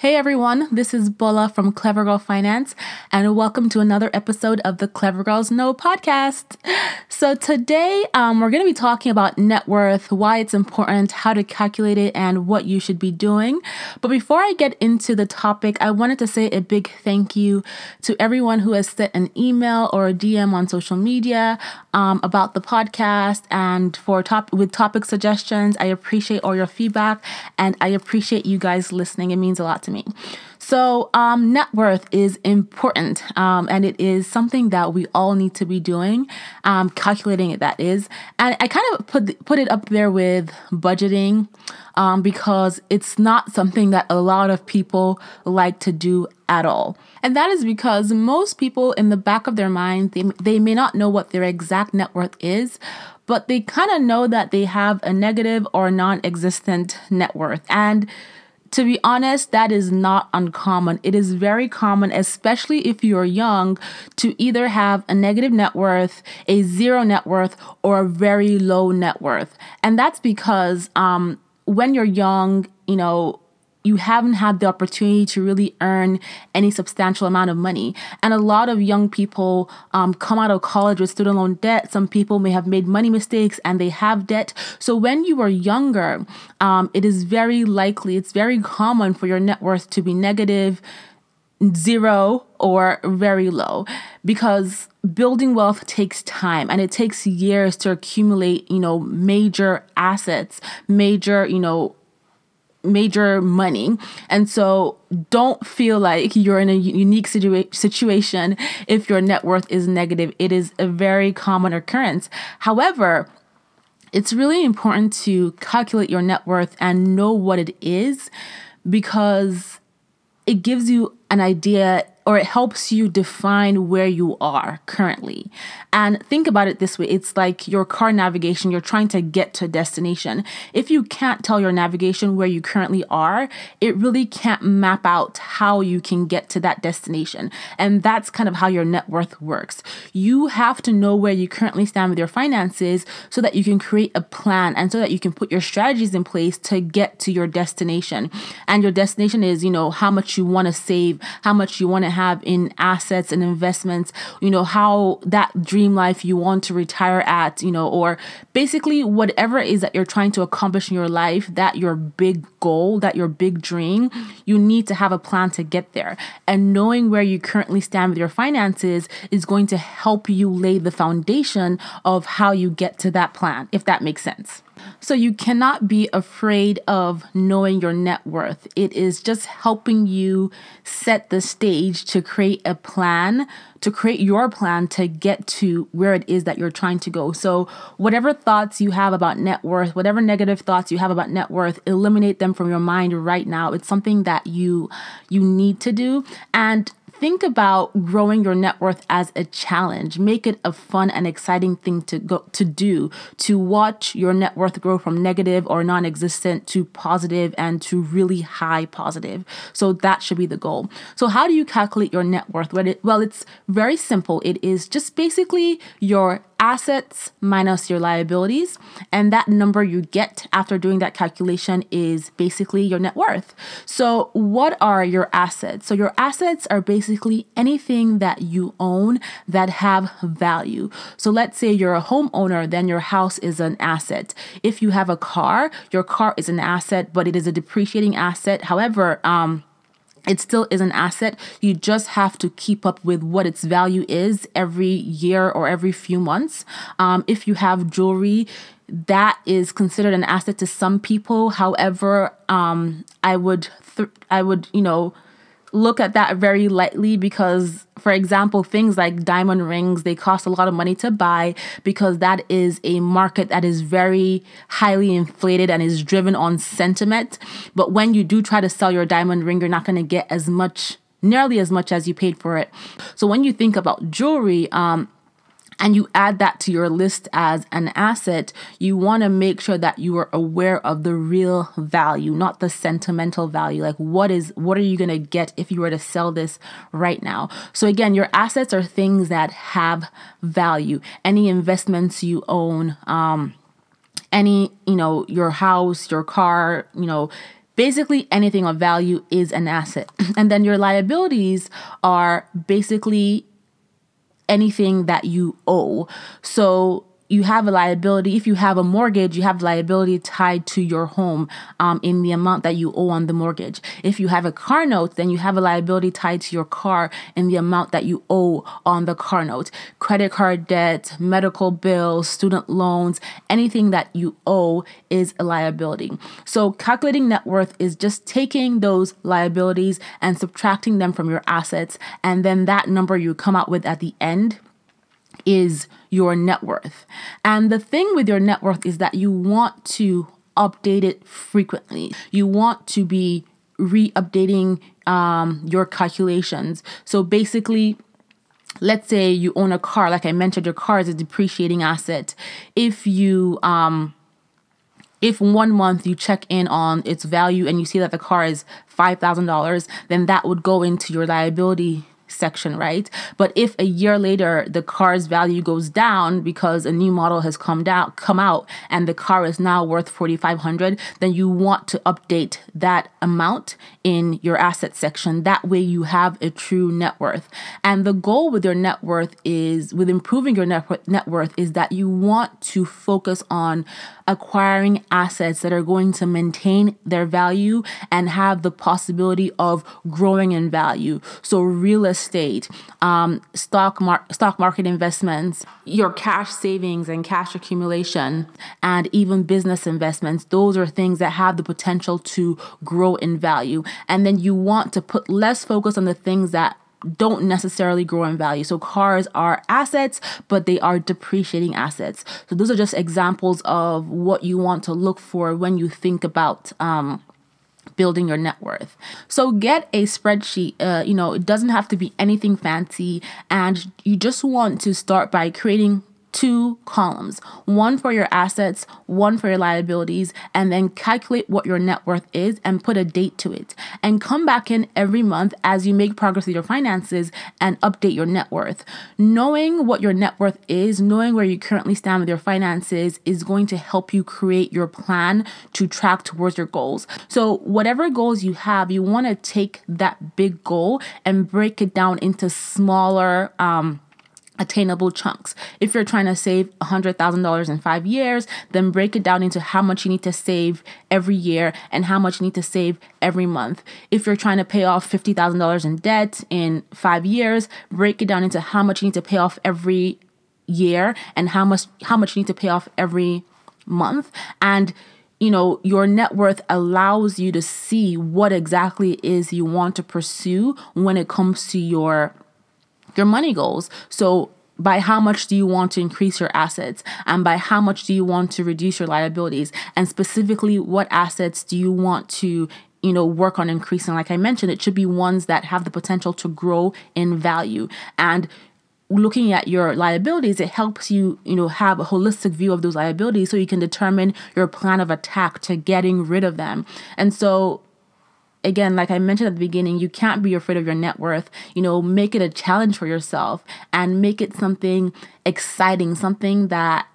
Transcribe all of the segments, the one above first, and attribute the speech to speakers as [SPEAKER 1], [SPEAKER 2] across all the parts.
[SPEAKER 1] Hey everyone, this is Bola from Clever Girl Finance, and welcome to another episode of the Clever Girls Know podcast. So, today um, we're going to be talking about net worth, why it's important, how to calculate it, and what you should be doing. But before I get into the topic, I wanted to say a big thank you to everyone who has sent an email or a DM on social media um, about the podcast and for top with topic suggestions. I appreciate all your feedback, and I appreciate you guys listening. It means a lot to me. So, um, net worth is important, um, and it is something that we all need to be doing, um, calculating it. That is, and I kind of put put it up there with budgeting, um, because it's not something that a lot of people like to do at all, and that is because most people, in the back of their mind, they they may not know what their exact net worth is, but they kind of know that they have a negative or non-existent net worth, and to be honest, that is not uncommon. It is very common, especially if you're young, to either have a negative net worth, a zero net worth, or a very low net worth. And that's because um, when you're young, you know, you haven't had the opportunity to really earn any substantial amount of money. And a lot of young people um, come out of college with student loan debt. Some people may have made money mistakes and they have debt. So when you are younger, um, it is very likely, it's very common for your net worth to be negative, zero, or very low because building wealth takes time and it takes years to accumulate, you know, major assets, major, you know, major money. And so don't feel like you're in a unique situa- situation if your net worth is negative. It is a very common occurrence. However, it's really important to calculate your net worth and know what it is because it gives you an idea or it helps you define where you are currently. And think about it this way it's like your car navigation, you're trying to get to a destination. If you can't tell your navigation where you currently are, it really can't map out how you can get to that destination. And that's kind of how your net worth works. You have to know where you currently stand with your finances so that you can create a plan and so that you can put your strategies in place to get to your destination. And your destination is, you know, how much you want to save, how much you want to have in assets and investments, you know, how that dream life you want to retire at, you know, or basically whatever it is that you're trying to accomplish in your life, that your big goal, that your big dream, you need to have a plan to get there. And knowing where you currently stand with your finances is going to help you lay the foundation of how you get to that plan, if that makes sense. So you cannot be afraid of knowing your net worth. It is just helping you set the stage to create a plan, to create your plan to get to where it is that you're trying to go. So whatever thoughts you have about net worth, whatever negative thoughts you have about net worth, eliminate them from your mind right now. It's something that you you need to do and think about growing your net worth as a challenge. Make it a fun and exciting thing to go to do to watch your net worth grow from negative or non-existent to positive and to really high positive. So that should be the goal. So how do you calculate your net worth? Well, it's very simple. It is just basically your assets minus your liabilities. And that number you get after doing that calculation is basically your net worth. So, what are your assets? So, your assets are basically anything that you own that have value. So, let's say you're a homeowner, then your house is an asset. If you have a car, your car is an asset, but it is a depreciating asset. However, um, it still is an asset. You just have to keep up with what its value is every year or every few months. Um, if you have jewelry, that is considered an asset to some people. However, um, I would, th- I would, you know, look at that very lightly because for example things like diamond rings they cost a lot of money to buy because that is a market that is very highly inflated and is driven on sentiment. But when you do try to sell your diamond ring you're not going to get as much nearly as much as you paid for it. So when you think about jewelry um and you add that to your list as an asset, you want to make sure that you are aware of the real value, not the sentimental value. Like what is what are you going to get if you were to sell this right now? So again, your assets are things that have value. Any investments you own, um any, you know, your house, your car, you know, basically anything of value is an asset. And then your liabilities are basically anything that you owe. So you have a liability. If you have a mortgage, you have liability tied to your home um, in the amount that you owe on the mortgage. If you have a car note, then you have a liability tied to your car in the amount that you owe on the car note. Credit card debt, medical bills, student loans, anything that you owe is a liability. So calculating net worth is just taking those liabilities and subtracting them from your assets. And then that number you come out with at the end is your net worth. And the thing with your net worth is that you want to update it frequently. You want to be re updating um, your calculations. So basically, let's say you own a car, like I mentioned, your car is a depreciating asset. If you, um, if one month you check in on its value and you see that the car is $5,000, then that would go into your liability section, right? But if a year later the car's value goes down because a new model has come down come out and the car is now worth 4500, then you want to update that amount in your asset section. That way you have a true net worth. And the goal with your net worth is with improving your net, net worth is that you want to focus on acquiring assets that are going to maintain their value and have the possibility of growing in value. So real estate, um, stock mar- stock market investments, your cash savings and cash accumulation, and even business investments. Those are things that have the potential to grow in value. And then you want to put less focus on the things that don't necessarily grow in value. So cars are assets, but they are depreciating assets. So those are just examples of what you want to look for when you think about um, building your net worth. So get a spreadsheet. Uh, you know, it doesn't have to be anything fancy, and you just want to start by creating two columns one for your assets, one for your liabilities, and then calculate what your net worth is and put a date to it. And come back in every month as you make progress with your finances and update your net worth. Knowing what your net worth is, knowing where you currently stand with your finances, is going to help you create your plan to track towards your goals. So, whatever goals you have, you want to take that big goal and break it down into smaller, um, attainable chunks. If you're trying to save $100,000 in five years, then break it down into how much you need to save every year and how much you need to save every month. If you're trying to pay off $50,000 in debt in five years, break it down into how much you need to pay off every year and how much how much you need to pay off every month and you know your net worth allows you to see what exactly is you want to pursue when it comes to your your money goals. So, by how much do you want to increase your assets? And by how much do you want to reduce your liabilities? And specifically what assets do you want to you know work on increasing? Like i mentioned it should be ones that have the potential to grow in value. And looking at your liabilities it helps you you know have a holistic view of those liabilities so you can determine your plan of attack to getting rid of them. And so again, like I mentioned at the beginning, you can't be afraid of your net worth. You know, make it a challenge for yourself and make it something exciting, something that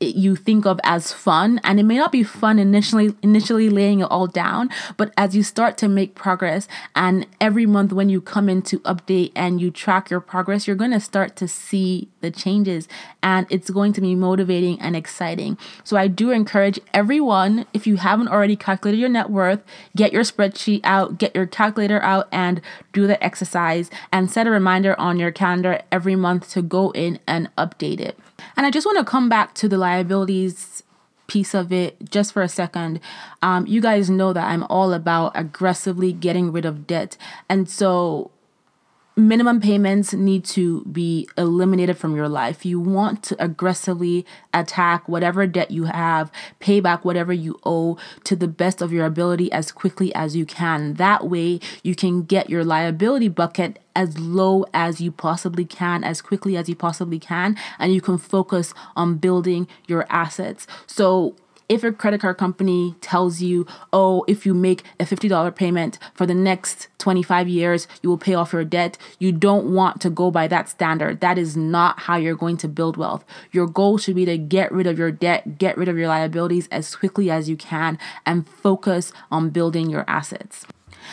[SPEAKER 1] you think of as fun and it may not be fun initially initially laying it all down but as you start to make progress and every month when you come in to update and you track your progress you're going to start to see the changes and it's going to be motivating and exciting. So i do encourage everyone if you haven't already calculated your net worth get your spreadsheet out get your calculator out and do the exercise and set a reminder on your calendar every month to go in and update it and I just want to come back to the liabilities piece of it just for a second. Um, you guys know that I'm all about aggressively getting rid of debt. And so minimum payments need to be eliminated from your life. You want to aggressively attack whatever debt you have, pay back whatever you owe to the best of your ability as quickly as you can. That way, you can get your liability bucket as low as you possibly can, as quickly as you possibly can, and you can focus on building your assets. So, if a credit card company tells you, oh, if you make a $50 payment for the next 25 years, you will pay off your debt, you don't want to go by that standard. That is not how you're going to build wealth. Your goal should be to get rid of your debt, get rid of your liabilities as quickly as you can, and focus on building your assets.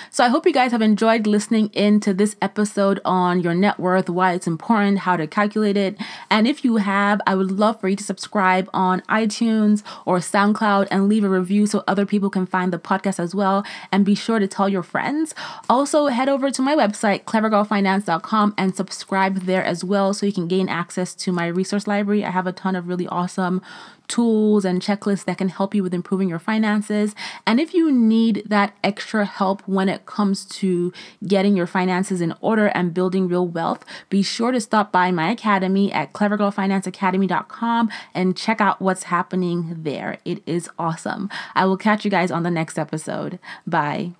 [SPEAKER 1] So I hope you guys have enjoyed listening in to this episode on your net worth, why it's important, how to calculate it. And if you have, I would love for you to subscribe on iTunes or SoundCloud and leave a review so other people can find the podcast as well. And be sure to tell your friends. Also, head over to my website, clevergirlfinance.com, and subscribe there as well so you can gain access to my resource library. I have a ton of really awesome tools and checklists that can help you with improving your finances. And if you need that extra help when it comes to getting your finances in order and building real wealth, be sure to stop by my academy at clevergirlfinanceacademy.com and check out what's happening there. It is awesome. I will catch you guys on the next episode. Bye.